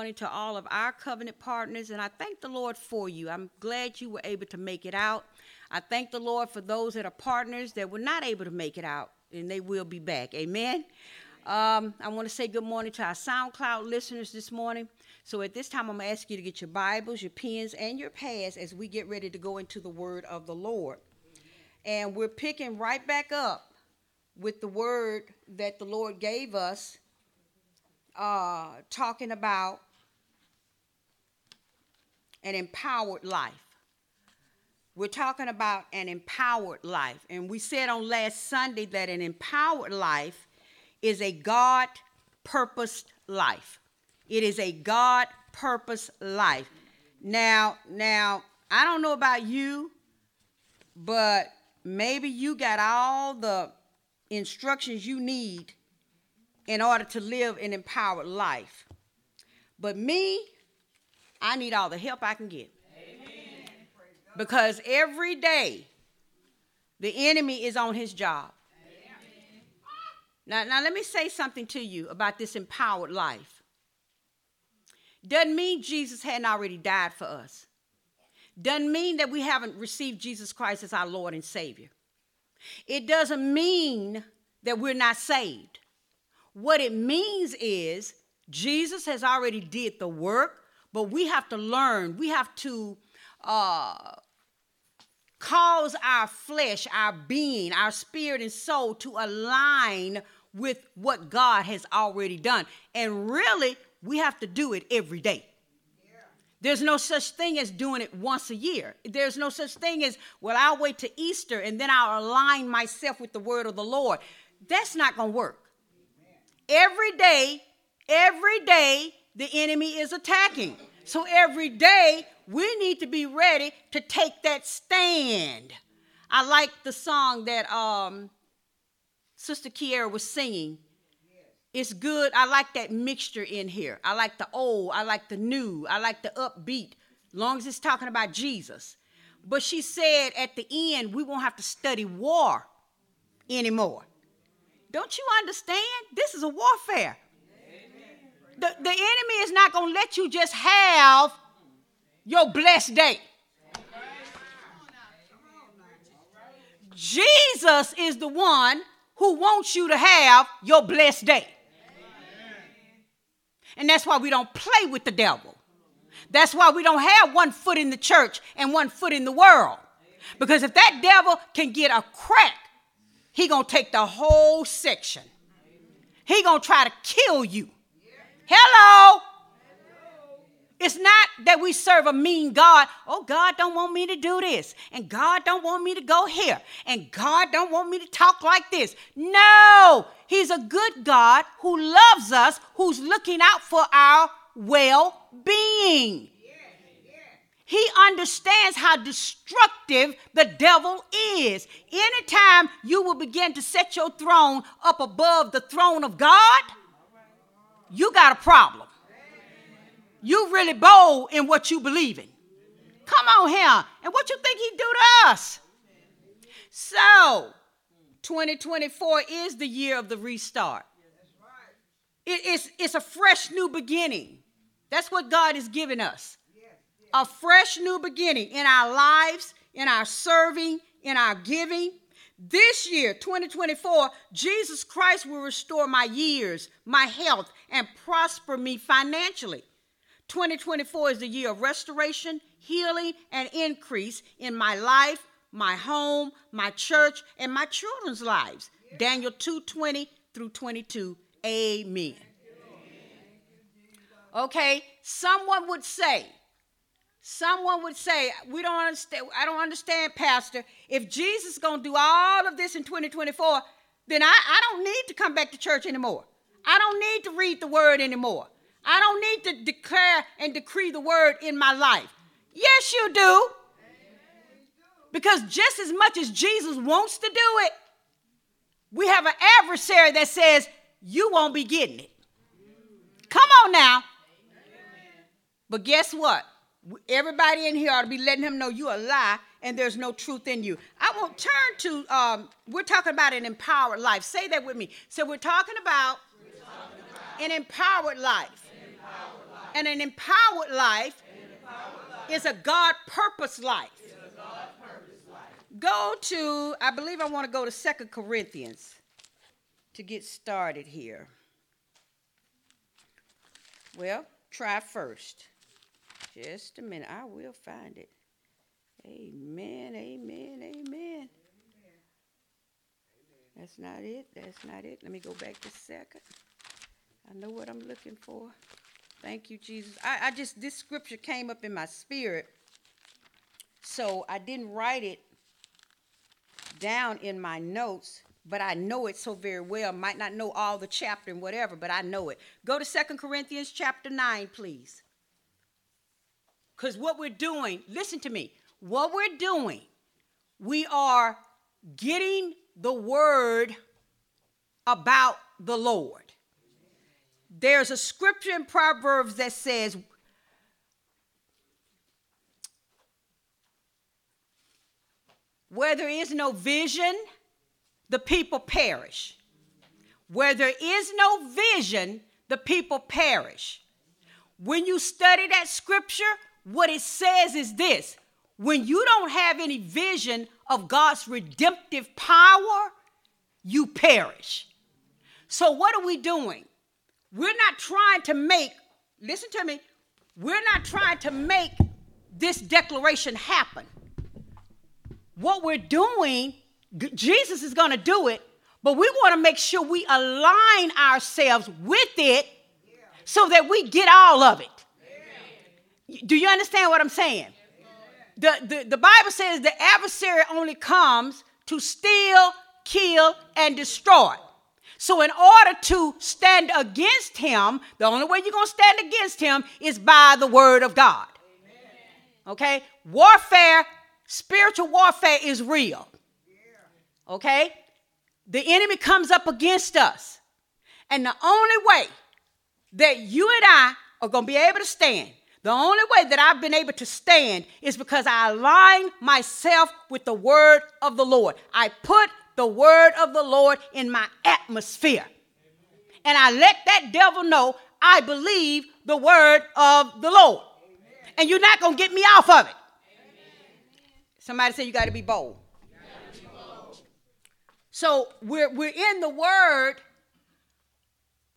morning to all of our covenant partners, and I thank the Lord for you. I'm glad you were able to make it out. I thank the Lord for those that are partners that were not able to make it out, and they will be back. Amen. Um, I want to say good morning to our SoundCloud listeners this morning. So at this time, I'm going to ask you to get your Bibles, your pens, and your pads as we get ready to go into the Word of the Lord. And we're picking right back up with the Word that the Lord gave us uh, talking about an empowered life. We're talking about an empowered life. And we said on last Sunday that an empowered life is a God purposed life. It is a God purposed life. Now, now, I don't know about you, but maybe you got all the instructions you need in order to live an empowered life. But me, I need all the help I can get. Amen. Because every day the enemy is on his job. Now, now let me say something to you about this empowered life. Doesn't mean Jesus hadn't already died for us. Doesn't mean that we haven't received Jesus Christ as our Lord and Savior. It doesn't mean that we're not saved. What it means is Jesus has already did the work, but we have to learn. We have to uh, cause our flesh, our being, our spirit and soul to align with what God has already done. And really, we have to do it every day. There's no such thing as doing it once a year. There's no such thing as, well, I'll wait to Easter and then I'll align myself with the word of the Lord. That's not going to work. Every day, every day, the enemy is attacking. So every day, we need to be ready to take that stand. I like the song that um, Sister Kiera was singing. It's good. I like that mixture in here. I like the old, I like the new, I like the upbeat, long as it's talking about Jesus. But she said at the end, we won't have to study war anymore. Don't you understand? This is a warfare. The, the enemy is not going to let you just have your blessed day. Jesus is the one who wants you to have your blessed day. And that's why we don't play with the devil. That's why we don't have one foot in the church and one foot in the world. Because if that devil can get a crack he gonna take the whole section. He gonna try to kill you. Hello. It's not that we serve a mean God. Oh, God don't want me to do this. And God don't want me to go here. And God don't want me to talk like this. No, He's a good God who loves us, who's looking out for our well being. He understands how destructive the devil is. Anytime you will begin to set your throne up above the throne of God, you got a problem. You really bold in what you believe in. Come on here. And what you think he do to us? So, 2024 is the year of the restart. It, it's, it's a fresh new beginning. That's what God is giving us a fresh new beginning in our lives, in our serving, in our giving. This year, 2024, Jesus Christ will restore my years, my health, and prosper me financially. 2024 is the year of restoration, healing, and increase in my life, my home, my church, and my children's lives. Daniel 2 20 through 22. Amen. Okay, someone would say, Someone would say, "We don't understand. I don't understand, Pastor. If Jesus is going to do all of this in 2024, then I, I don't need to come back to church anymore. I don't need to read the word anymore. I don't need to declare and decree the word in my life." Yes, you do. Because just as much as Jesus wants to do it, we have an adversary that says, You won't be getting it. Come on now. But guess what? Everybody in here ought to be letting him know you're a lie and there's no truth in you. I won't turn to, um, we're talking about an empowered life. Say that with me. So we're talking about, we're talking about an, empowered life. And an empowered life is a God purpose life. Go to, I believe I want to go to Second Corinthians to get started here. Well, try first. Just a minute. I will find it. Amen, amen, amen. That's not it. That's not it. Let me go back a second. I know what I'm looking for. Thank you, Jesus. I, I just, this scripture came up in my spirit. So I didn't write it down in my notes, but I know it so very well. Might not know all the chapter and whatever, but I know it. Go to Second Corinthians chapter 9, please. Because what we're doing, listen to me, what we're doing, we are getting the word about the Lord. There's a scripture in Proverbs that says, Where there is no vision, the people perish. Where there is no vision, the people perish. When you study that scripture, what it says is this when you don't have any vision of God's redemptive power, you perish. So, what are we doing? We're not trying to make, listen to me, we're not trying to make this declaration happen. What we're doing, Jesus is going to do it, but we want to make sure we align ourselves with it so that we get all of it. Do you understand what I'm saying? The, the, the Bible says the adversary only comes to steal, kill, and destroy. So, in order to stand against him, the only way you're going to stand against him is by the word of God. Okay? Warfare, spiritual warfare is real. Okay? The enemy comes up against us. And the only way that you and I are going to be able to stand the only way that I've been able to stand is because I align myself with the word of the Lord. I put the word of the Lord in my atmosphere. And I let that devil know I believe the word of the Lord. And you're not going to get me off of it. Somebody say you got to be bold. So we're, we're in the word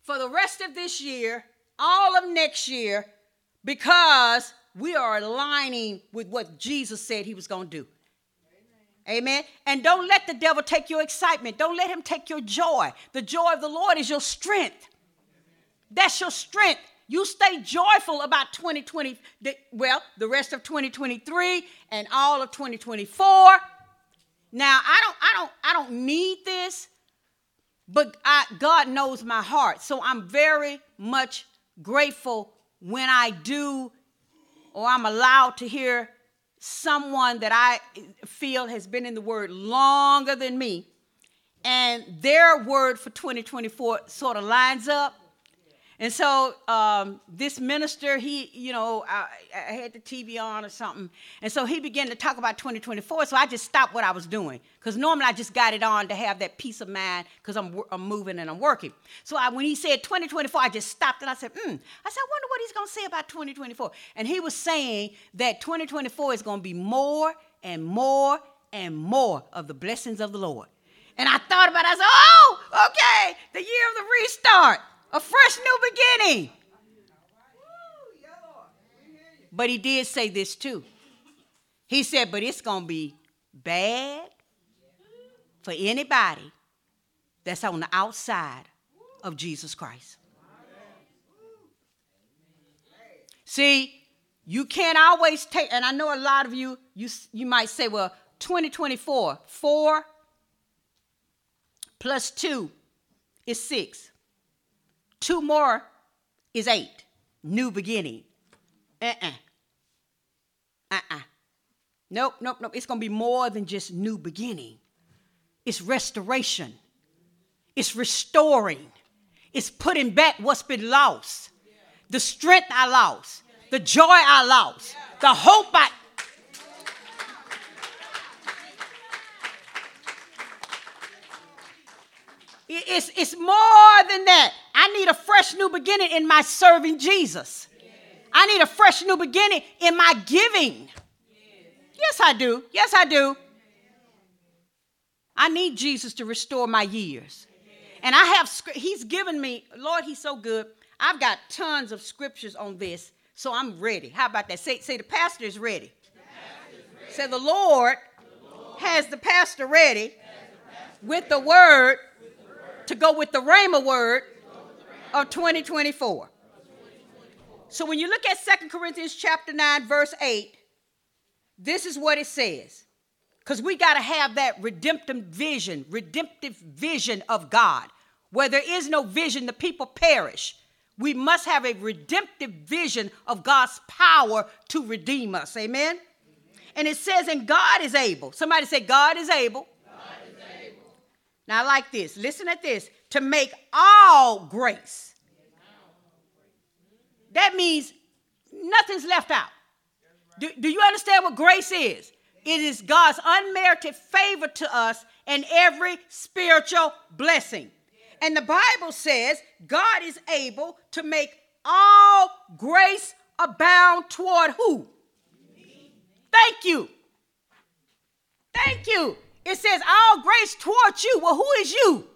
for the rest of this year, all of next year, because we are aligning with what Jesus said he was going to do. Amen. And don't let the devil take your excitement. Don't let him take your joy. The joy of the Lord is your strength. That's your strength. You stay joyful about 2020, well, the rest of 2023 and all of 2024. Now, I don't I don't I don't need this, but I, God knows my heart. So I'm very much grateful when I do or I'm allowed to hear someone that I feel has been in the word longer than me, and their word for 2024 sort of lines up and so um, this minister, he, you know, I, I, had the TV on or something. And so he began to talk about 2024. So I just stopped what I was doing. Because normally I just got it on to have that peace of mind because I'm, I'm moving and I'm working. So I, when he said 2024, I just stopped and I said, hmm. I said, I wonder what he's going to say about 2024. And he was saying that 2024 is going to be more and more and more of the blessings of the Lord. And I thought about it. I said, oh, okay, the year of the restart a fresh new beginning. But he did say this too. He said, but it's going to be bad for anybody that's on the outside of Jesus Christ. See, you can't always take, and I know a lot of you, you, you might say, well, 2024, four plus two is six. Two more is eight. New beginning. Uh-uh. Uh-uh. Nope, nope, nope. It's going to be more than just new beginning. It's restoration. It's restoring. It's putting back what's been lost. The strength I lost. The joy I lost. The hope I It's, it's more than that. New beginning in my serving Jesus. I need a fresh new beginning in my giving. Yes, I do. Yes, I do. I need Jesus to restore my years. And I have, he's given me, Lord, he's so good. I've got tons of scriptures on this, so I'm ready. How about that? Say, say the pastor is ready. ready. Say the Lord, the Lord has the pastor ready, the pastor with, the word, with the word to go with the Rhema word of 2024. So when you look at Second Corinthians chapter 9, verse 8, this is what it says. Because we got to have that redemptive vision, redemptive vision of God. Where there is no vision, the people perish. We must have a redemptive vision of God's power to redeem us. Amen? And it says, and God is able. Somebody say, God is able. God is able. Now, like this. Listen at this. To make all grace. That means nothing's left out. Do, do you understand what grace is? It is God's unmerited favor to us and every spiritual blessing. And the Bible says God is able to make all grace abound toward who? Thank you. Thank you. It says all grace toward you. Well, who is you?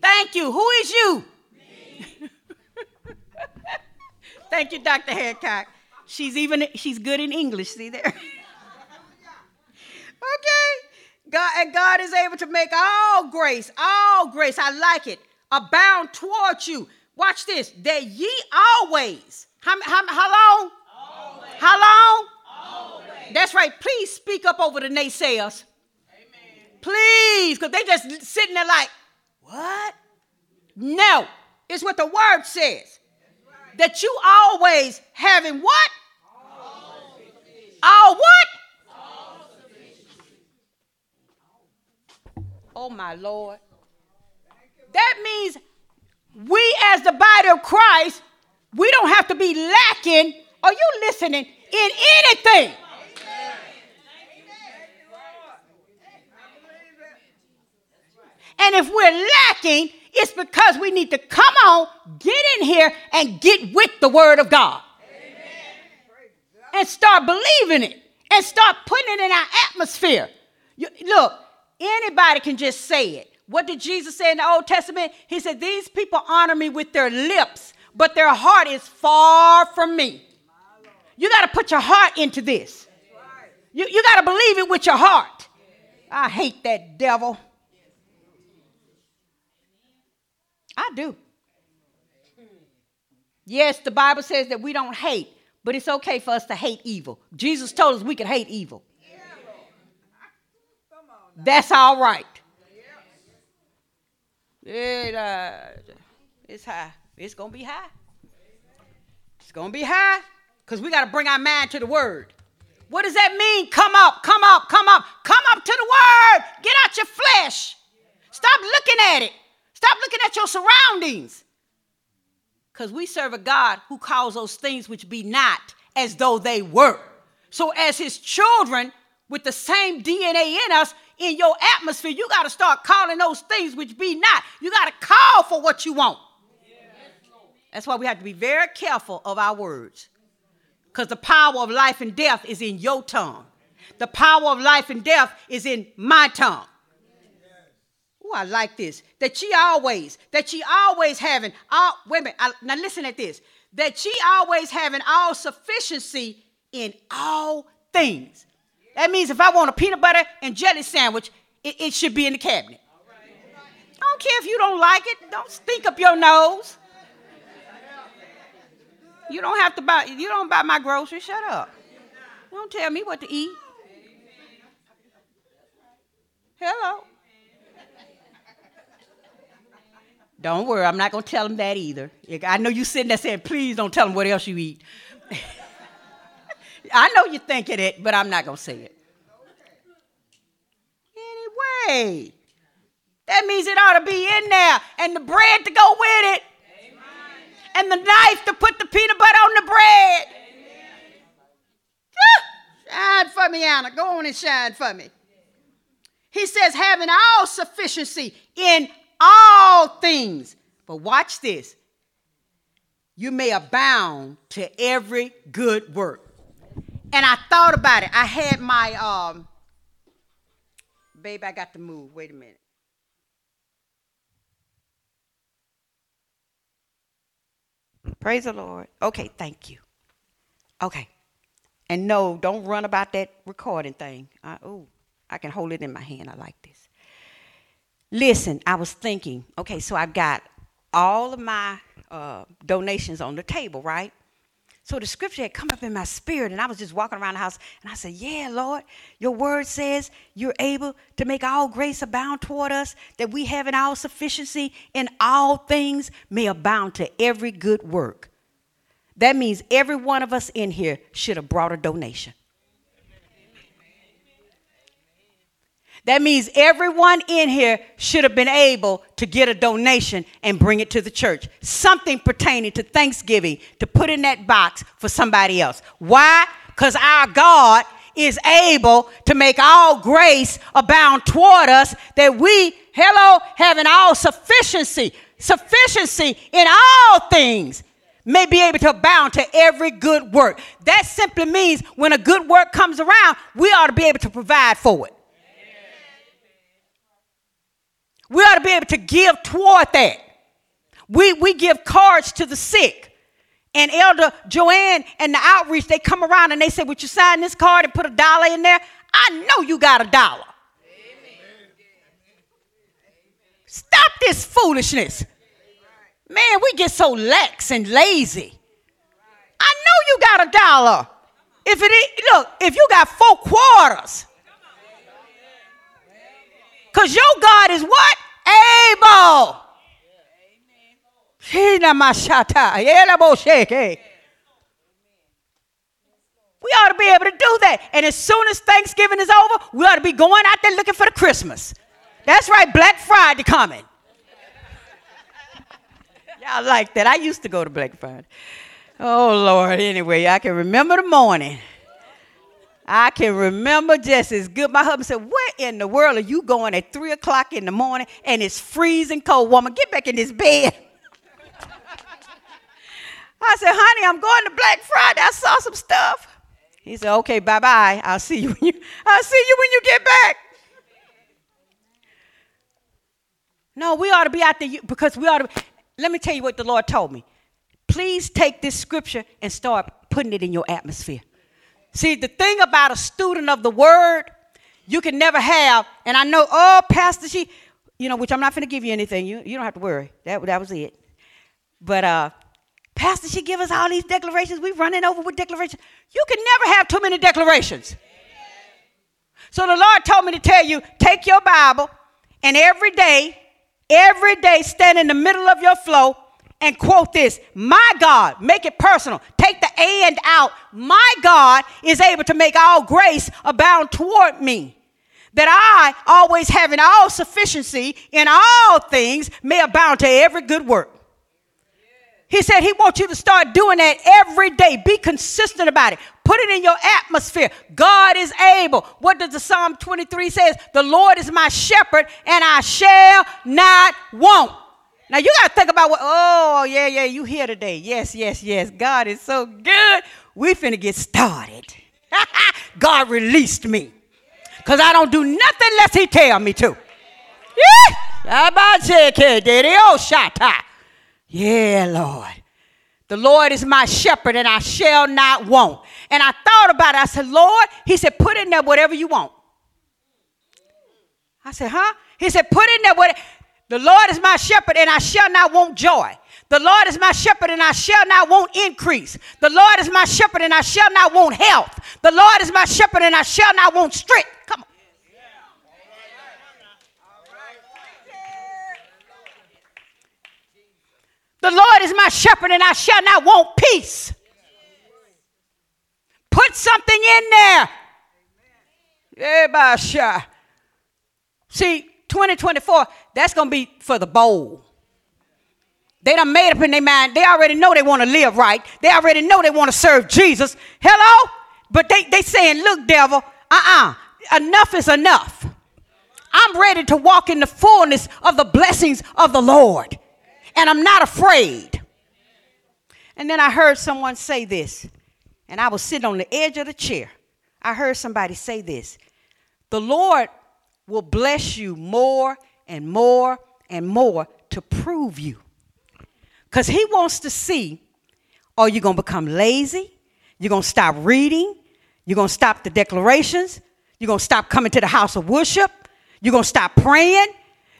Thank you. Who is you? Thank you, Dr. Hancock. She's even she's good in English. See there. okay. God and God is able to make all grace, all grace. I like it. Abound towards you. Watch this. That ye always. How, how, how long? Always. How long? Always. That's right. Please speak up over the naysayers. Amen. Please, because they just sitting there like, what? No. It's what the word says. That you always having what? All what? oh my Lord. That means we as the body of Christ, we don't have to be lacking. Are you listening? In anything. And if we're lacking, it's because we need to come on, get in here, and get with the Word of God and start believing it and start putting it in our atmosphere. You, look, anybody can just say it. What did Jesus say in the Old Testament? He said, These people honor me with their lips, but their heart is far from me. You got to put your heart into this. You, you got to believe it with your heart. I hate that devil. I do. Yes, the Bible says that we don't hate, but it's okay for us to hate evil. Jesus told us we could hate evil. That's all right. It, uh, it's high. It's going to be high. It's going to be high because we got to bring our mind to the word. What does that mean? Come up, come up, come up, come up to the word. Get out your flesh. Stop looking at it. Stop looking at your surroundings. Because we serve a God who calls those things which be not as though they were. So, as his children with the same DNA in us, in your atmosphere, you got to start calling those things which be not. You got to call for what you want. That's why we have to be very careful of our words. Because the power of life and death is in your tongue. The power of life and death is in my tongue. Oh, I like this. That she always, that she always having all, I, now listen at this. That she always having all sufficiency in all things. That means if I want a peanut butter and jelly sandwich, it, it should be in the cabinet. I don't care if you don't like it. Don't stink up your nose. You don't have to buy, you don't buy my groceries. Shut up. Don't tell me what to eat. Hello. Don't worry, I'm not going to tell them that either. I know you sitting there saying, please don't tell them what else you eat. I know you're thinking it, but I'm not going to say it. Anyway, that means it ought to be in there and the bread to go with it. Amen. And the knife to put the peanut butter on the bread. Ah, shine for me, Anna. Go on and shine for me. He says, having all sufficiency in things. But watch this you may abound to every good work. And I thought about it. I had my um babe, I got to move. Wait a minute. Praise the Lord. Okay, thank you. Okay. And no, don't run about that recording thing. Oh, I can hold it in my hand. I like this. Listen, I was thinking, okay, so I've got all of my uh, donations on the table, right? So the scripture had come up in my spirit, and I was just walking around the house, and I said, Yeah, Lord, your word says you're able to make all grace abound toward us, that we have in all sufficiency in all things may abound to every good work. That means every one of us in here should have brought a donation. That means everyone in here should have been able to get a donation and bring it to the church. Something pertaining to Thanksgiving to put in that box for somebody else. Why? Because our God is able to make all grace abound toward us that we, hello, having all sufficiency, sufficiency in all things may be able to abound to every good work. That simply means when a good work comes around, we ought to be able to provide for it. We ought to be able to give toward that. We, we give cards to the sick. And Elder Joanne and the outreach, they come around and they say, Would you sign this card and put a dollar in there? I know you got a dollar. Stop this foolishness. Man, we get so lax and lazy. I know you got a dollar. If it is, look, if you got four quarters, because your God is what? Able. We ought to be able to do that. And as soon as Thanksgiving is over, we ought to be going out there looking for the Christmas. That's right, Black Friday coming. Y'all like that. I used to go to Black Friday. Oh, Lord. Anyway, I can remember the morning. I can remember just as good. My husband said, Where in the world are you going at 3 o'clock in the morning and it's freezing cold? Woman, get back in this bed. I said, Honey, I'm going to Black Friday. I saw some stuff. He said, Okay, bye bye. I'll see you when you I'll see you when you get back. No, we ought to be out there because we ought to. Let me tell you what the Lord told me. Please take this scripture and start putting it in your atmosphere. See, the thing about a student of the word, you can never have, and I know, oh, Pastor, she, you know, which I'm not going to give you anything. You, you don't have to worry. That, that was it. But, uh, Pastor, she give us all these declarations. We're running over with declarations. You can never have too many declarations. So the Lord told me to tell you, take your Bible and every day, every day stand in the middle of your flow and quote this My God, make it personal. Take the and out. My God is able to make all grace abound toward me. That I, always having all sufficiency in all things, may abound to every good work. He said he wants you to start doing that every day. Be consistent about it. Put it in your atmosphere. God is able. What does the Psalm 23 says? The Lord is my shepherd and I shall not want. Now you got to think about what, oh, yeah, yeah, you here today. Yes, yes, yes. God is so good. We finna get started. God released me. Because I don't do nothing unless he tell me to. Yeah. Lord. The Lord is my shepherd and I shall not want. And I thought about it. I said, Lord, he said, put in there whatever you want. I said, huh? He said, put in there whatever. The Lord is my shepherd, and I shall not want joy. The Lord is my shepherd, and I shall not want increase. The Lord is my shepherd, and I shall not want health. The Lord is my shepherd, and I shall not want strength. Come on. The Lord is my shepherd, and I shall not want peace. Put something in there. Yeah, See, 2024, that's going to be for the bold. They done made up in their mind. They already know they want to live right. They already know they want to serve Jesus. Hello? But they, they saying, look, devil, uh-uh, enough is enough. I'm ready to walk in the fullness of the blessings of the Lord. And I'm not afraid. And then I heard someone say this, and I was sitting on the edge of the chair. I heard somebody say this The Lord will bless you more and more and more to prove you. Because He wants to see are you going to become lazy? You're going to stop reading? You're going to stop the declarations? You're going to stop coming to the house of worship? You're going to stop praying?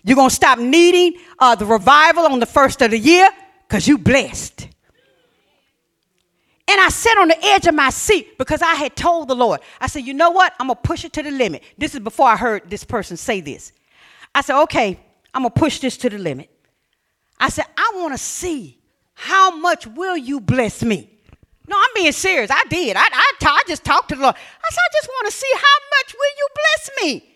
You're going to stop needing uh, the revival on the first of the year? Because you blessed. And I sat on the edge of my seat because I had told the Lord, I said, you know what? I'm going to push it to the limit. This is before I heard this person say this. I said, okay, I'm going to push this to the limit. I said, I want to see how much will you bless me? No, I'm being serious. I did. I, just talked to the Lord. I said, I just want to see how much will you bless me?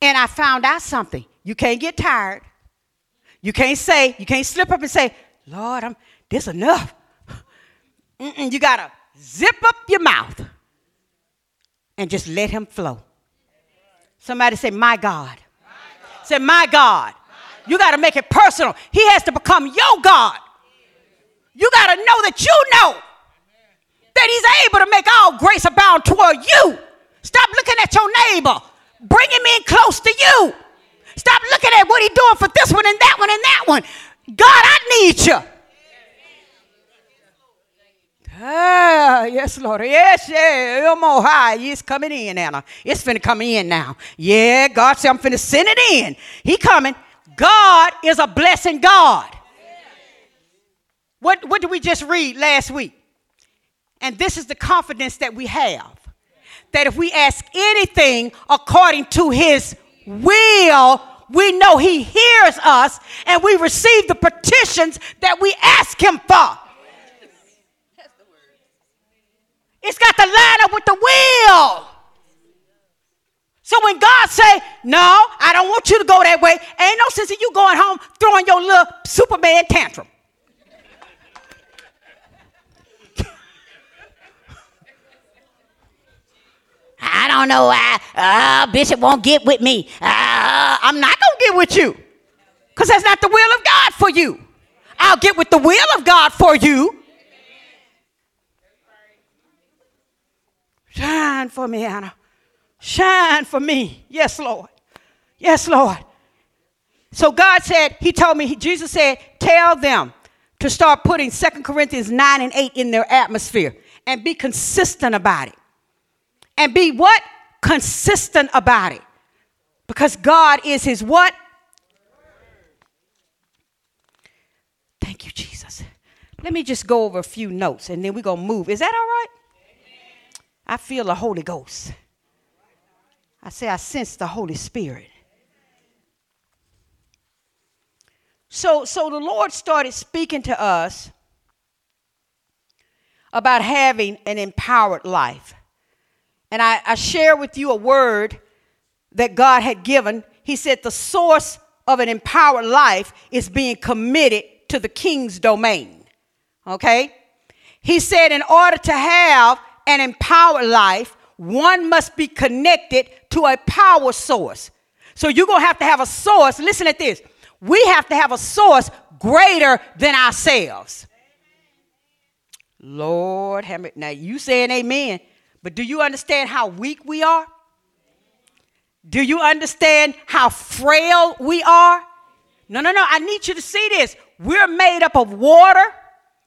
And I found out something. You can't get tired. You can't say, you can't slip up and say, Lord, I'm this enough. Mm-mm, you got to zip up your mouth and just let him flow. Somebody say, My God. God. Say, My God. My you got to make it personal. He has to become your God. You got to know that you know that He's able to make all grace abound toward you. Stop looking at your neighbor. Bring him in close to you. Stop looking at what he's doing for this one and that one and that one. God, I need you. Ah, yes, Lord. Yes, yeah. High. It's coming in, Anna. It's finna come in now. Yeah, God said I'm finna send it in. He coming. God is a blessing God. What, what did we just read last week? And this is the confidence that we have. That if we ask anything according to his will, we know he hears us and we receive the petitions that we ask him for. It's got to line up with the will. So when God say, no, I don't want you to go that way, ain't no sense in you going home throwing your little Superman tantrum. I don't know why uh, Bishop won't get with me. Uh, I'm not going to get with you because that's not the will of God for you. I'll get with the will of God for you. Shine for me, Anna. Shine for me. Yes, Lord. Yes, Lord. So God said, He told me, Jesus said, tell them to start putting Second Corinthians 9 and 8 in their atmosphere and be consistent about it. And be what? Consistent about it. Because God is His what? Thank you, Jesus. Let me just go over a few notes and then we're going to move. Is that all right? I feel the Holy Ghost. I say, I sense the Holy Spirit. So, so the Lord started speaking to us about having an empowered life. And I, I share with you a word that God had given. He said, The source of an empowered life is being committed to the king's domain. Okay? He said, In order to have an empowered life, one must be connected to a power source. So you're going to have to have a source. Listen at this. We have to have a source greater than ourselves. Lord. Now you saying amen, but do you understand how weak we are? Do you understand how frail we are? No, no, no. I need you to see this. We're made up of water,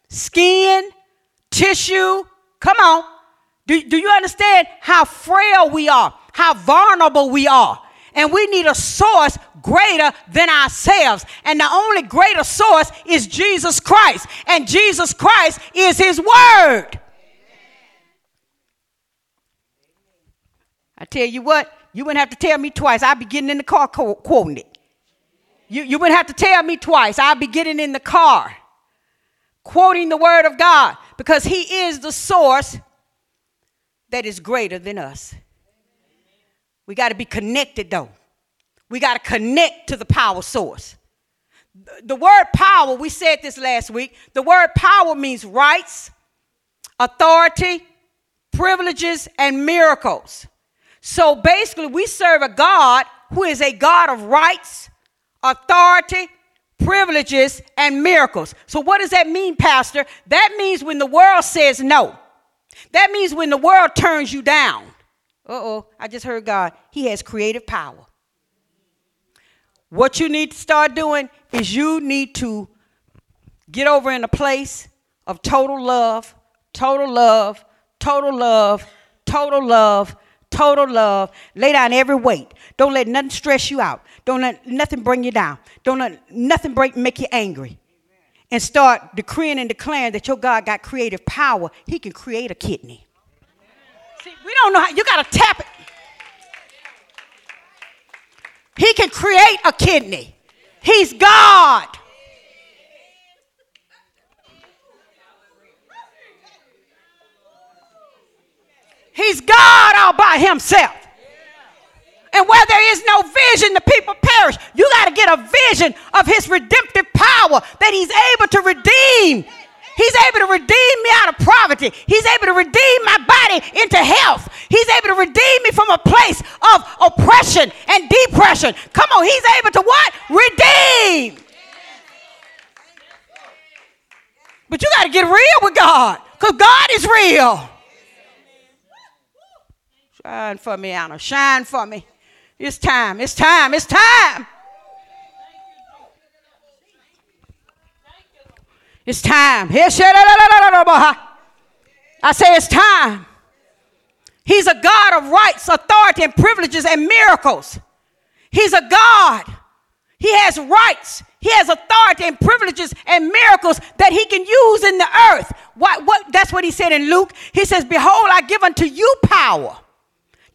skin, tissue. Come on. Do, do you understand how frail we are, how vulnerable we are? And we need a source greater than ourselves. And the only greater source is Jesus Christ. And Jesus Christ is His Word. I tell you what, you wouldn't have to tell me twice. I'd be getting in the car quoting it. You, you wouldn't have to tell me twice. I'd be getting in the car quoting the Word of God because He is the source that is greater than us. We got to be connected though. We got to connect to the power source. The word power, we said this last week, the word power means rights, authority, privileges, and miracles. So basically, we serve a God who is a God of rights, authority, privileges, and miracles. So, what does that mean, Pastor? That means when the world says no. That means when the world turns you down. Uh oh, I just heard God. He has creative power. What you need to start doing is you need to get over in a place of total love, total love, total love, total love, total love. Lay down every weight. Don't let nothing stress you out. Don't let nothing bring you down. Don't let nothing break make you angry. And start decreeing and declaring that your God got creative power. He can create a kidney. See, we don't know how you gotta tap it. He can create a kidney. He's God. He's God all by himself. And where there is no vision, the people perish. You got to get a vision of his redemptive power that he's able to redeem. He's able to redeem me out of poverty. He's able to redeem my body into health. He's able to redeem me from a place of oppression and depression. Come on, he's able to what? Redeem. But you got to get real with God because God is real. Shine for me, Anna. Shine for me. It's time. It's time. It's time. It's time. I say it's time. He's a God of rights, authority, and privileges and miracles. He's a God. He has rights. He has authority and privileges and miracles that he can use in the earth. What, what, that's what he said in Luke. He says, Behold, I give unto you power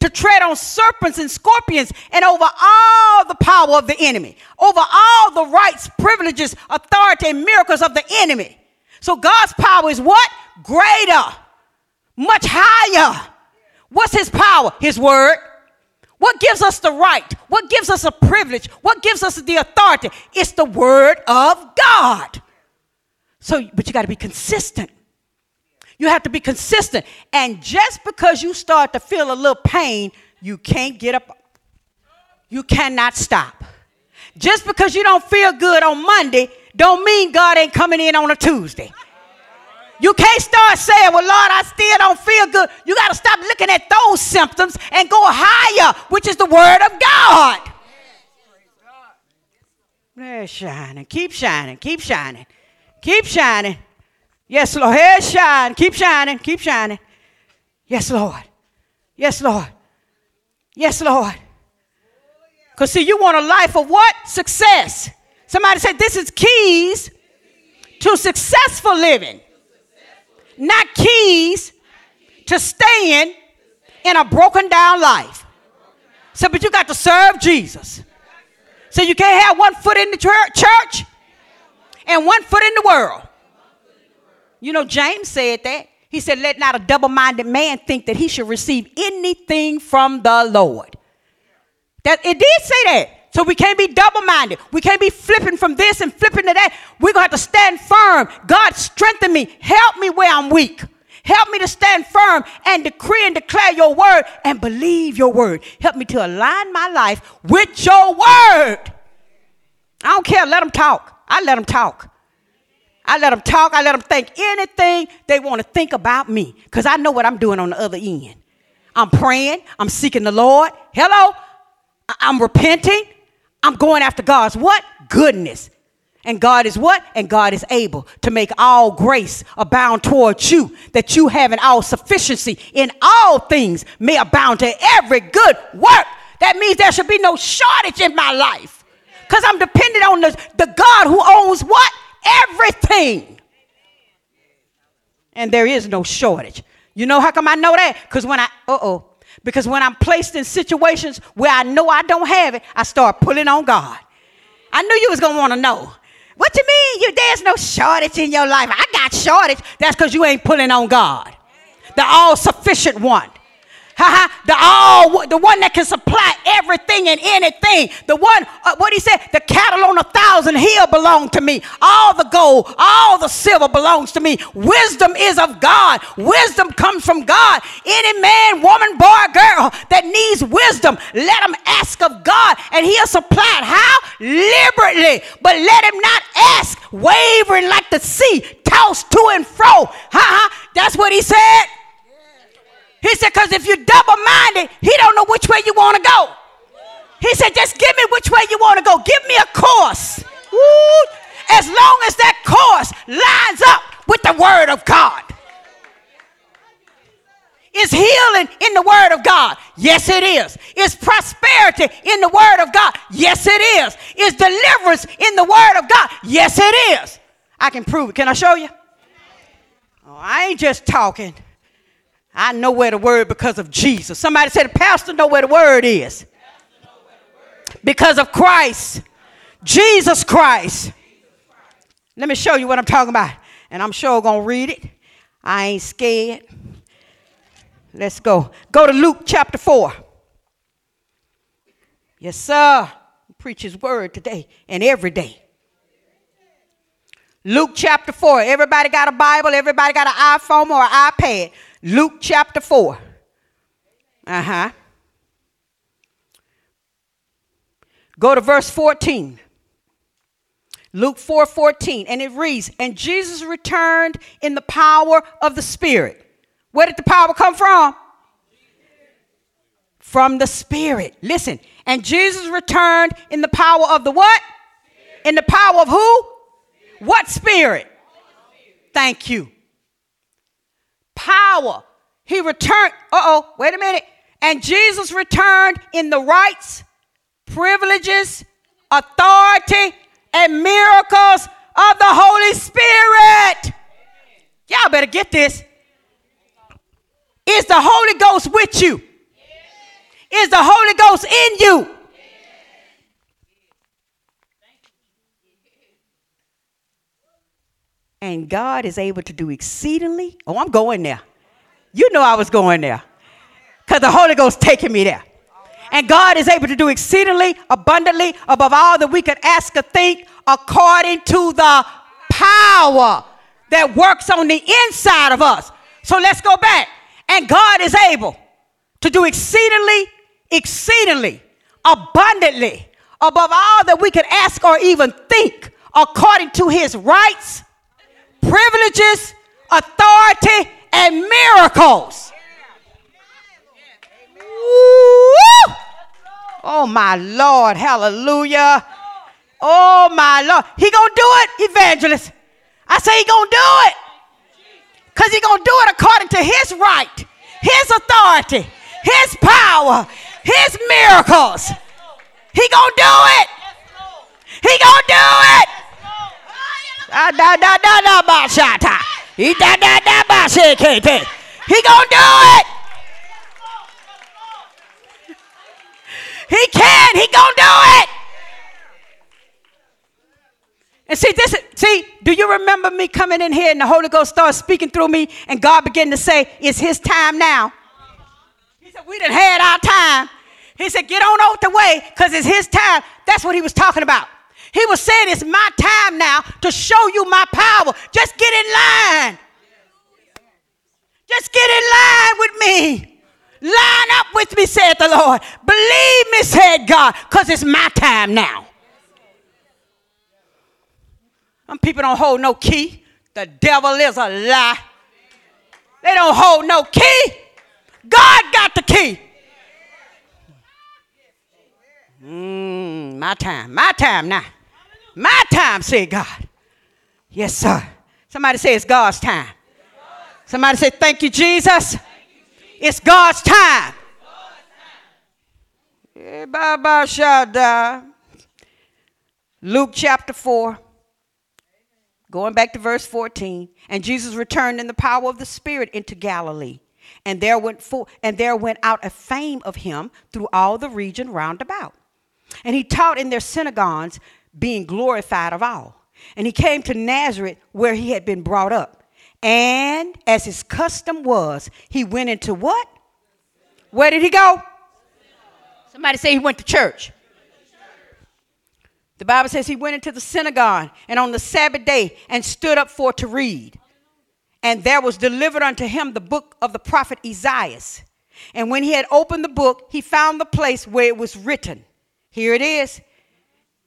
to tread on serpents and scorpions and over all the power of the enemy, over all the rights, privileges, authority, and miracles of the enemy. So God's power is what? Greater, much higher. What's his power? His word. What gives us the right? What gives us a privilege? What gives us the authority? It's the word of God. So, but you got to be consistent. You have to be consistent. And just because you start to feel a little pain, you can't get up. You cannot stop. Just because you don't feel good on Monday, don't mean God ain't coming in on a Tuesday. You can't start saying, Well, Lord, I still don't feel good. You got to stop looking at those symptoms and go higher, which is the Word of God. They're shining. Keep shining. Keep shining. Keep shining. Yes, Lord. Head shine. Keep shining. Keep shining. Yes, Lord. Yes, Lord. Yes, Lord. Because, see, you want a life of what? Success. Somebody said this is keys to successful living, not keys to staying in a broken down life. So, but you got to serve Jesus. So you can't have one foot in the church and one foot in the world. You know, James said that. He said, Let not a double minded man think that he should receive anything from the Lord. That it did say that. So we can't be double minded. We can't be flipping from this and flipping to that. We're going to have to stand firm. God, strengthen me. Help me where I'm weak. Help me to stand firm and decree and declare your word and believe your word. Help me to align my life with your word. I don't care. Let them talk. I let them talk. I let them talk. I let them think anything they want to think about me because I know what I'm doing on the other end. I'm praying. I'm seeking the Lord. Hello? I'm repenting. I'm going after God's what? Goodness. And God is what? And God is able to make all grace abound towards you, that you have having all sufficiency in all things may abound to every good work. That means there should be no shortage in my life. Because I'm dependent on the, the God who owns what? Everything. And there is no shortage. You know how come I know that? Because when I, uh oh, because when I'm placed in situations where I know I don't have it, I start pulling on God. I knew you was gonna want to know. What you mean? You there's no shortage in your life. I got shortage. That's because you ain't pulling on God, the all sufficient one. The all, the one that can supply everything and anything. The one, uh, what he said, the cattle on a thousand hill belong to me. All the gold, all the silver belongs to me. Wisdom is of God. Wisdom comes from God. Any man, woman, boy, girl that needs wisdom, let him ask of God, and he'll supply it. How? Liberally. But let him not ask, wavering like the sea, tossed to and fro. Ha ha. That's what he said. He said, because if you're double minded, he don't know which way you want to go. He said, just give me which way you want to go. Give me a course. Woo. As long as that course lines up with the word of God. Is healing in the word of God? Yes, it is. Is prosperity in the word of God? Yes, it is. Is deliverance in the word of God? Yes, it is. I can prove it. Can I show you? Oh, I ain't just talking. I know where the word because of Jesus. Somebody said, pastor know where the word is. Because of Christ. Jesus Christ. Let me show you what I'm talking about. And I'm sure to read it. I ain't scared. Let's go. Go to Luke chapter 4. Yes, sir. Preach his word today and every day. Luke chapter 4. Everybody got a Bible? Everybody got an iPhone or an iPad? Luke chapter 4. Uh huh. Go to verse 14. Luke 4 14. And it reads, And Jesus returned in the power of the Spirit. Where did the power come from? From the Spirit. Listen. And Jesus returned in the power of the what? In the power of who? What spirit? Thank you power. He returned. Uh oh, wait a minute. And Jesus returned in the rights, privileges, authority, and miracles of the Holy Spirit. Y'all better get this. Is the Holy Ghost with you? Is the Holy Ghost in you? And God is able to do exceedingly. Oh, I'm going there. You know I was going there. Because the Holy Ghost taking me there. And God is able to do exceedingly abundantly above all that we could ask or think according to the power that works on the inside of us. So let's go back. And God is able to do exceedingly, exceedingly, abundantly above all that we could ask or even think according to his rights privileges, authority, and miracles. Oh my Lord, hallelujah. Oh my Lord. He gonna do it, evangelist. I say he gonna do it. Because he gonna do it according to his right, his authority, his power, his miracles. He gonna do it. He gonna do it. Ah, da da da da ba shata. Ah, Shekete. He gonna do it. He can. He gonna do it. And see this. See, do you remember me coming in here and the Holy Ghost started speaking through me, and God began to say, "It's His time now." He said, "We done had our time." He said, "Get on out the way, cause it's His time." That's what He was talking about. He was saying, It's my time now to show you my power. Just get in line. Just get in line with me. Line up with me, said the Lord. Believe me, said God, because it's my time now. Some people don't hold no key. The devil is a lie. They don't hold no key. God got the key. Mm, my time, my time now. My time, said God. Yes, sir. Somebody say it's God's time. Somebody say, Thank you, Jesus. It's God's time. Eh, Luke chapter 4, going back to verse 14. And Jesus returned in the power of the Spirit into Galilee. And there went for, and there went out a fame of him through all the region round about. And he taught in their synagogues, being glorified of all. And he came to Nazareth where he had been brought up. And as his custom was, he went into what? Where did he go? Somebody say he went to church. The Bible says he went into the synagogue and on the Sabbath day and stood up for to read. And there was delivered unto him the book of the prophet Isaiah. And when he had opened the book, he found the place where it was written. Here it is.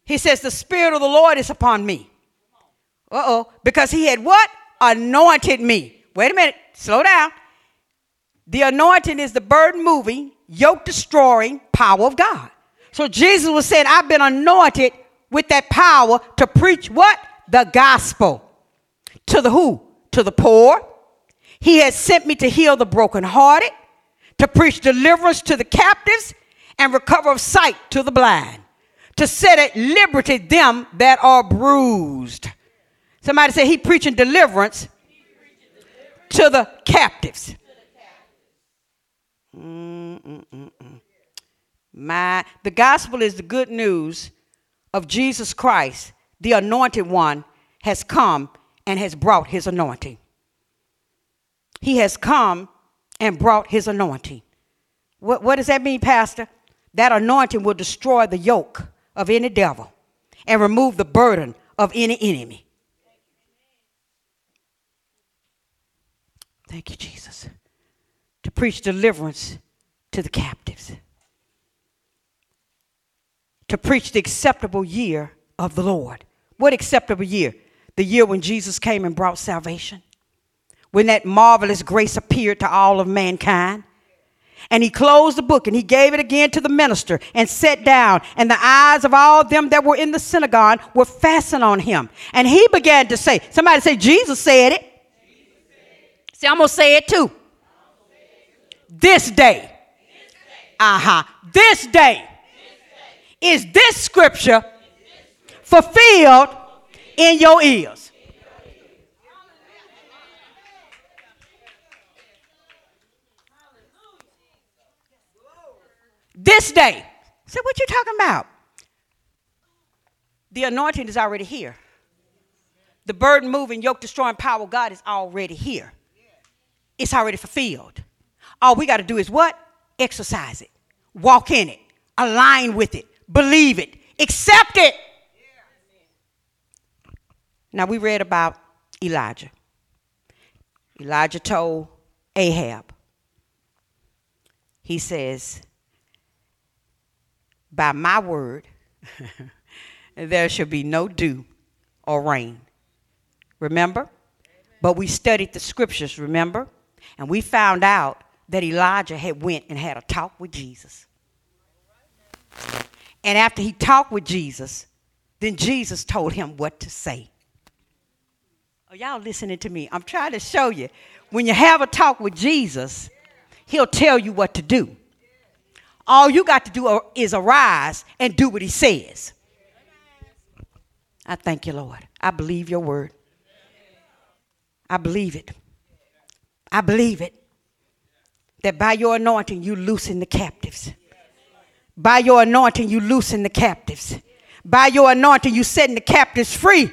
He says, The Spirit of the Lord is upon me. Uh oh. Because he had what? Anointed me. Wait a minute. Slow down. The anointing is the burden moving, yoke destroying power of God. So Jesus was saying, I've been anointed with that power to preach what? The gospel. To the who? To the poor. He has sent me to heal the brokenhearted, to preach deliverance to the captives, and recover of sight to the blind, to set at liberty them that are bruised. Somebody say he preaching deliverance, to the captives. My, the gospel is the good news of Jesus Christ, the anointed one, has come and has brought his anointing. He has come and brought his anointing. What, what does that mean, Pastor? That anointing will destroy the yoke of any devil and remove the burden of any enemy. Thank you, Jesus. To preach deliverance to the captives, to preach the acceptable year of the Lord. What acceptable year? The year when Jesus came and brought salvation, when that marvelous grace appeared to all of mankind and he closed the book and he gave it again to the minister and sat down. And the eyes of all them that were in the synagogue were fastened on him. And he began to say, Somebody say, Jesus said it. See, I'm going to say it too. This day. Uh huh. This day is this scripture fulfilled in your ears. This day. So what you talking about? The anointing is already here. The burden moving, yoke destroying power of God is already here. It's already fulfilled. All we got to do is what? Exercise it. Walk in it. Align with it. Believe it. Accept it. Now we read about Elijah. Elijah told Ahab, he says, by my word, there shall be no dew or rain. Remember? But we studied the scriptures, remember? And we found out that Elijah had went and had a talk with Jesus. And after he talked with Jesus, then Jesus told him what to say. Are y'all listening to me? I'm trying to show you. When you have a talk with Jesus, he'll tell you what to do. All you got to do uh, is arise and do what he says. I thank you, Lord. I believe your word. I believe it. I believe it. That by your anointing, you loosen the captives. By your anointing, you loosen the captives. By your anointing, you setting the captives free.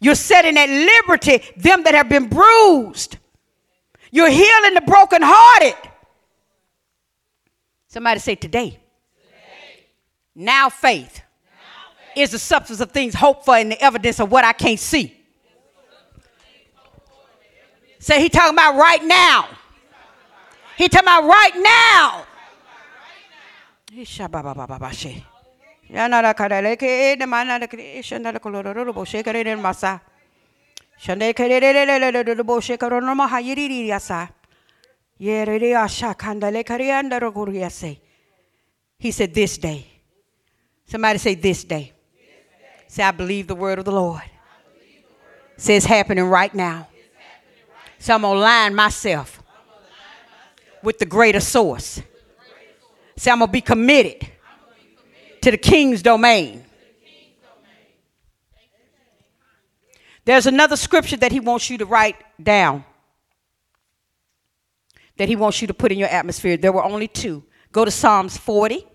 You're setting at liberty them that have been bruised. You're healing the brokenhearted. Somebody say today. today. Now, faith now faith is the substance of things hoped for and the evidence of what I can't see. Say he talking about right now. He talking about right now. He said, This day. Somebody say, This day. Say, I believe the word of the Lord. Say, it's happening right now. So I'm going to line myself with the greater source. Say, I'm going to be committed to the king's domain. There's another scripture that he wants you to write down that He wants you to put in your atmosphere. There were only two. Go to Psalms 40.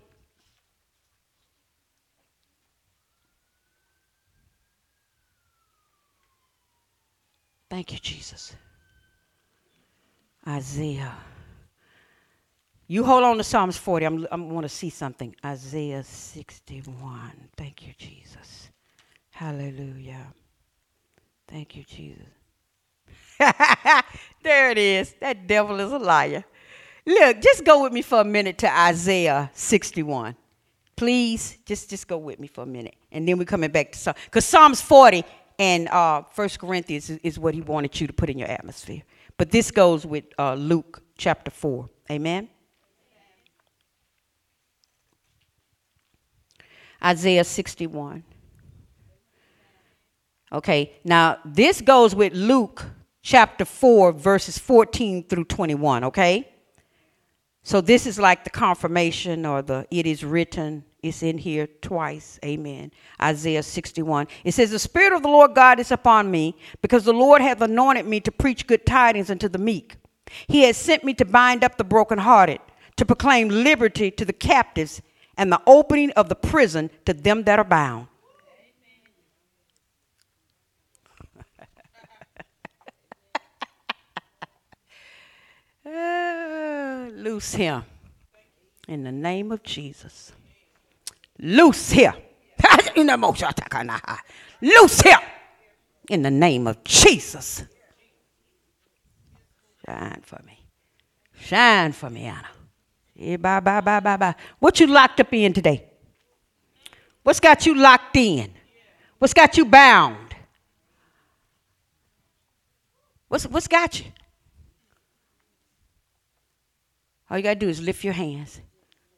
Thank you, Jesus. Isaiah. You hold on to Psalms 40. I'm, I want to see something. Isaiah 61. Thank you, Jesus. Hallelujah. Thank you, Jesus. there it is. That devil is a liar. Look, just go with me for a minute to Isaiah 61. Please, just, just go with me for a minute. And then we're coming back to Psalm. Because Psalms 40 and uh, 1 Corinthians is, is, what he wanted you to put in your atmosphere. But this goes with uh, Luke chapter 4. Amen? Isaiah 61. Okay, now this goes with Luke chapter 4, verses 14 through 21, okay? So this is like the confirmation or the it is written. It's in here twice. Amen. Isaiah 61. It says, The Spirit of the Lord God is upon me, because the Lord hath anointed me to preach good tidings unto the meek. He has sent me to bind up the brokenhearted, to proclaim liberty to the captives, and the opening of the prison to them that are bound. Loose him in the name of Jesus. Loose here. Loose here in the name of Jesus. Shine for me. Shine for me, Anna. Yeah, bye, bye, bye, bye, bye. What you locked up in today? What's got you locked in? What's got you bound? What's, what's got you? All you got to do is lift your hands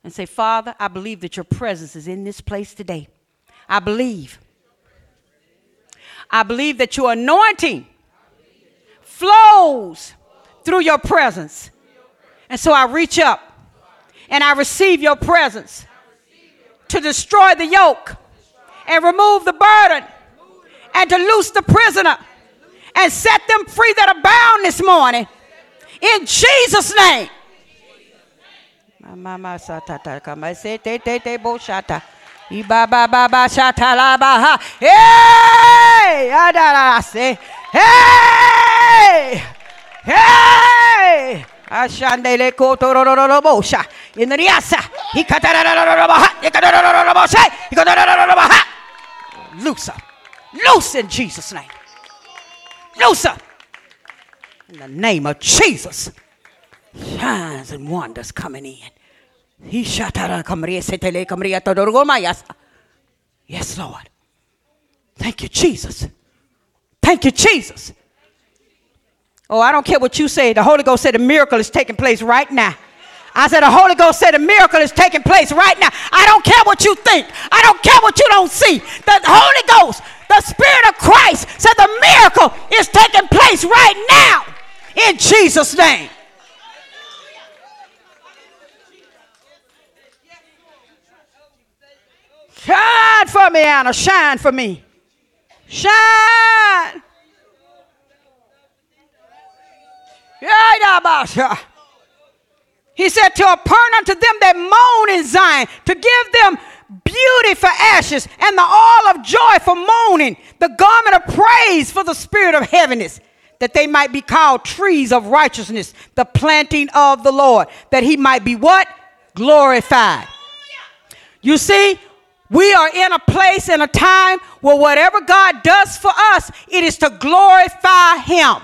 and say, Father, I believe that your presence is in this place today. I believe. I believe that your anointing flows through your presence. And so I reach up and I receive your presence to destroy the yoke and remove the burden and to loose the prisoner and set them free that are bound this morning. In Jesus' name. Mama satata kama se te te te bo shata. Iba ba ba ba shata la ba ha. Hey! Adara se. Hey! Hey! Ashandele bosha. Inriasa. Hikatararoro ha. Hikatararoro bosha. Hikatararoro ha. Loose up. Loose in Jesus' name. Loose up. In the name of Jesus. Signs and wonders coming in. Yes, Lord. Thank you, Jesus. Thank you, Jesus. Oh, I don't care what you say. The Holy Ghost said a miracle is taking place right now. I said, the Holy Ghost said a miracle is taking place right now. I don't care what you think. I don't care what you don't see. The Holy Ghost, the Spirit of Christ said the miracle is taking place right now in Jesus' name. Shine for me, Anna. Shine for me. Shine. He said, To appoint unto them that moan in Zion, to give them beauty for ashes, and the oil of joy for mourning, the garment of praise for the spirit of heaviness, that they might be called trees of righteousness, the planting of the Lord, that he might be what? Glorified. You see, we are in a place and a time where whatever God does for us, it is to glorify Him.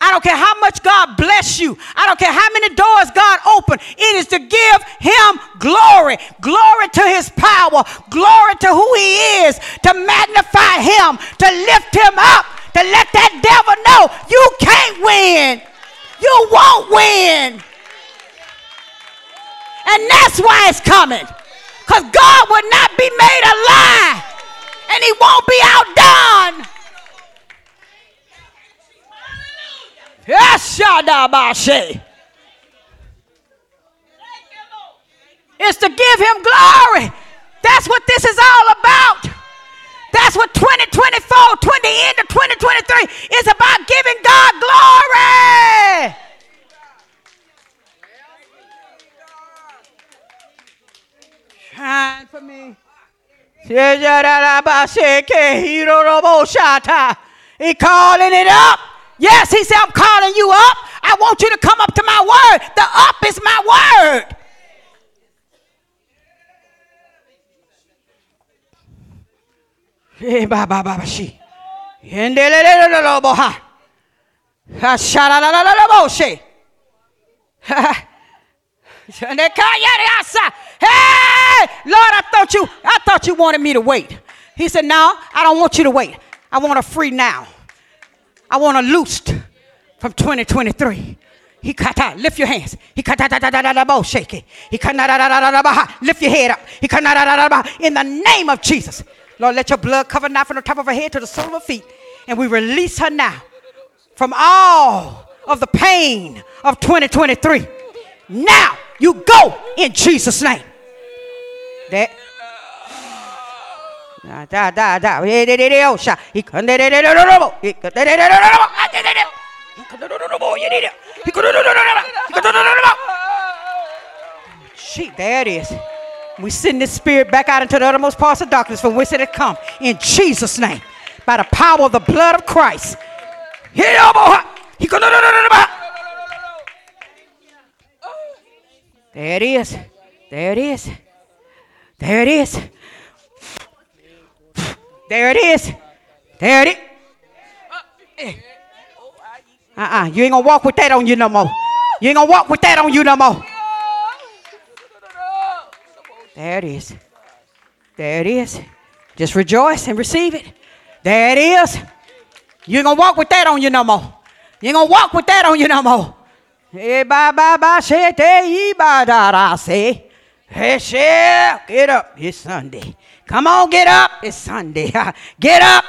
I don't care how much God bless you. I don't care how many doors God open. It is to give him glory. Glory to his power. Glory to who he is. To magnify him. To lift him up. To let that devil know you can't win. You won't win. And that's why it's coming. Because God would not be made a lie. And he won't be outdone. Yes, It's to give him glory. That's what this is all about. That's what 2024, 20 into 2023 is about giving God glory. Shine for me. He calling it up. Yes, he said, I'm calling you up. I want you to come up to my word. The up is my word. Hey, Lord, I thought you, I thought you wanted me to wait. He said, No, I don't want you to wait. I want a free now. I want a loosed from 2023. He kata, lift your hands. He kata da da da da da bo shake it. He kata da da da da da. Lift your head up. He kata da da da da. In the name of Jesus, Lord, let your blood cover now from the top of her head to the sole of her feet, and we release her now from all of the pain of 2023. Now you go in Jesus' name. That. Da da da. She, there it is. We send this spirit back out into the uttermost parts of darkness from whence it had come. In Jesus' name. By the power of the blood of Christ. He There it is. There it is. There it is. There it is. There it is. Uh-uh. You ain't gonna walk with that on you no more. You ain't gonna walk with that on you no more. There it is. There it is. Just rejoice and receive it. There it is. You ain't gonna walk with that on you no more. You ain't gonna walk with that on you no more. E ba ba ba se te ba se. Hey, get up. It's Sunday. Come on, get up. It's Sunday. Get up.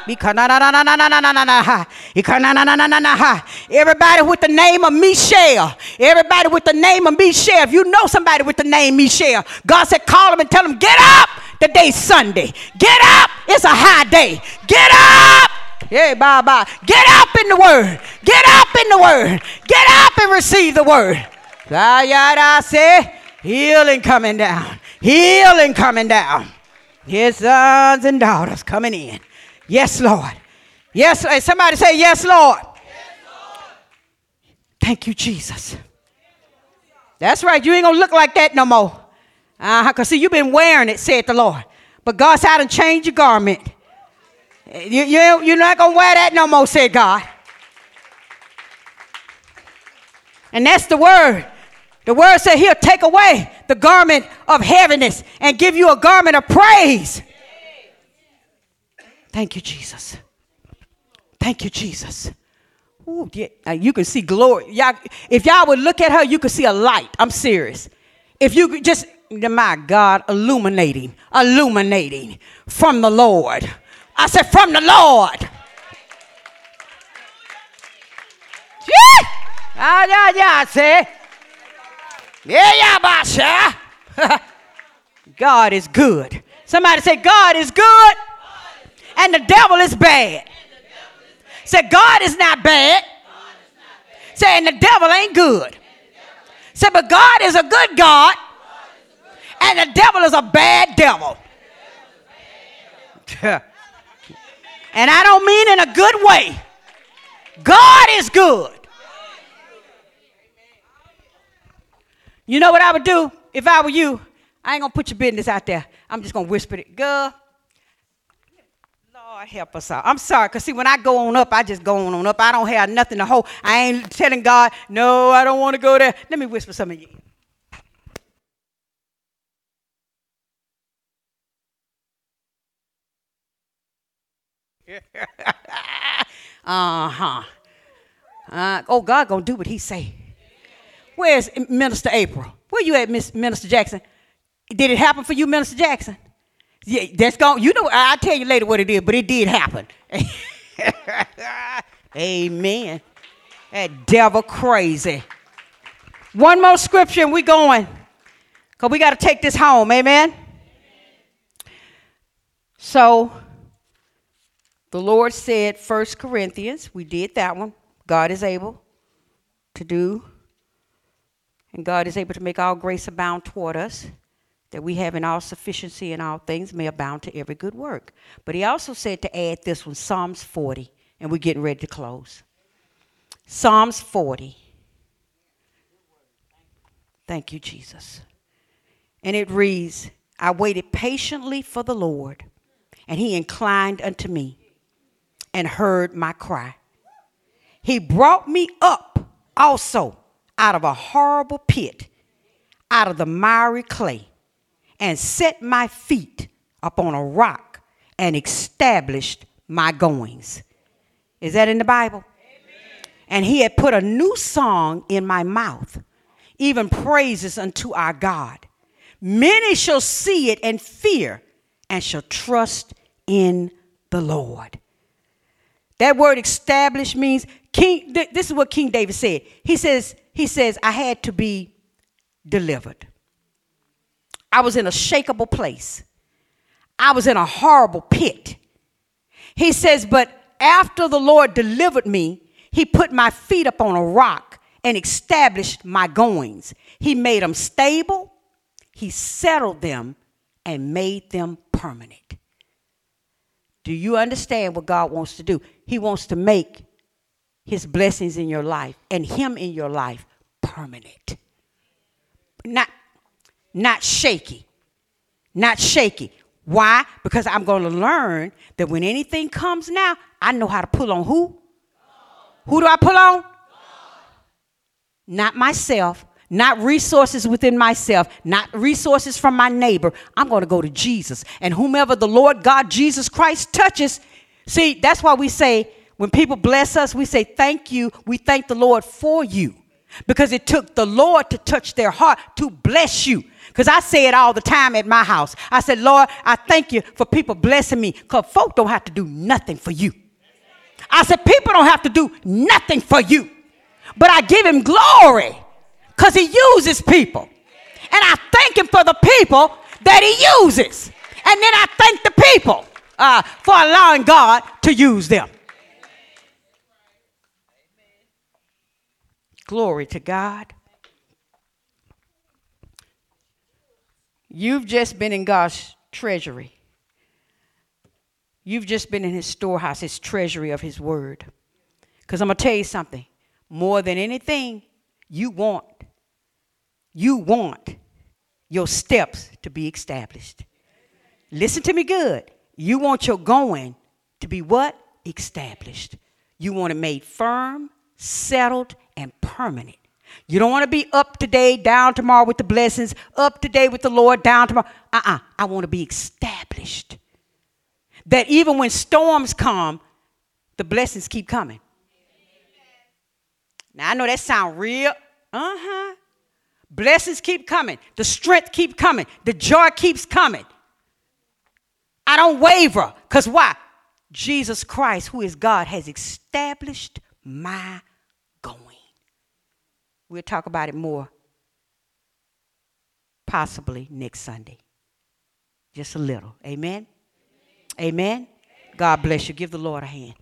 Everybody with the name of Michelle. Everybody with the name of Michelle. If you know somebody with the name Michelle, God said, call them and tell them, get up. The day's Sunday. Get up. It's a high day. Get up. Hey, bye bye. Get up in the word. Get up in the word. Get up and receive the word. I say, healing coming down. Healing coming down. His sons and daughters coming in. Yes, Lord. Yes, somebody say, Yes, Lord. Thank you, Jesus. That's right. You ain't gonna look like that no more. Uh-huh. Cause see, you've been wearing it, said the Lord. But God said, I done changed your garment. You, you, you're not gonna wear that no more, said God. And that's the word. The word said he'll take away the garment of heaviness and give you a garment of praise. Thank you, Jesus. Thank you, Jesus. Ooh, yeah, you can see glory. Y'all, if y'all would look at her, you could see a light. I'm serious. If you could just, my God, illuminating, illuminating from the Lord. I said, from the Lord. Yeah. Ah, yeah, yeah, I say. Yeah, yeah, Basha. God is good. Somebody say, God is good and the devil is bad. Say, God is not bad. Say, and the devil ain't good. Say, but God is a good God and the devil is a bad devil. and I don't mean in a good way. God is good. You know what I would do if I were you? I ain't gonna put your business out there. I'm just gonna whisper it. Girl, Lord help us out. I'm sorry, because see, when I go on up, I just go on on up. I don't have nothing to hold. I ain't telling God, no, I don't want to go there. Let me whisper some uh-huh. Uh, oh, God gonna do what he say. Where's Minister April? Where you at, Miss Minister Jackson? Did it happen for you, Minister Jackson? Yeah, that's gone. You know, I'll tell you later what it is, but it did happen. Amen. That devil crazy. One more scripture and we going. Because we got to take this home. Amen. So the Lord said, First Corinthians, we did that one. God is able to do and God is able to make all grace abound toward us, that we have in all sufficiency in all things may abound to every good work. But he also said to add this one, Psalms 40, and we're getting ready to close. Psalms 40. Thank you, Jesus. And it reads I waited patiently for the Lord, and he inclined unto me and heard my cry. He brought me up also out of a horrible pit, out of the miry clay, and set my feet upon a rock and established my goings. Is that in the Bible? Amen. And he had put a new song in my mouth, even praises unto our God. Many shall see it and fear and shall trust in the Lord. That word established means King this is what King David said. He says he says I had to be delivered. I was in a shakable place. I was in a horrible pit. He says, but after the Lord delivered me, he put my feet up on a rock and established my goings. He made them stable, he settled them, and made them permanent. Do you understand what God wants to do? He wants to make his blessings in your life and him in your life permanent. Not, not shaky. Not shaky. Why? Because I'm going to learn that when anything comes now, I know how to pull on who? Who do I pull on? Not myself, not resources within myself, not resources from my neighbor. I'm going to go to Jesus. And whomever the Lord God Jesus Christ touches, see, that's why we say, when people bless us, we say, Thank you. We thank the Lord for you. Because it took the Lord to touch their heart to bless you. Because I say it all the time at my house. I said, Lord, I thank you for people blessing me because folk don't have to do nothing for you. I said, people don't have to do nothing for you. But I give him glory because he uses people. And I thank him for the people that he uses. And then I thank the people uh, for allowing God to use them. Glory to God. You've just been in God's treasury. You've just been in his storehouse, his treasury of his word. Because I'm going to tell you something. More than anything, you want, you want your steps to be established. Listen to me good. You want your going to be what? Established. You want it made firm, settled, and permanent. You don't want to be up today, down tomorrow with the blessings, up today with the Lord, down tomorrow. Uh uh-uh. uh I want to be established. That even when storms come, the blessings keep coming. Now I know that sound real. Uh huh. Blessings keep coming. The strength keep coming. The joy keeps coming. I don't waver. Because why? Jesus Christ, who is God, has established my going. We'll talk about it more possibly next Sunday. Just a little. Amen. Amen. Amen. God bless you. Give the Lord a hand.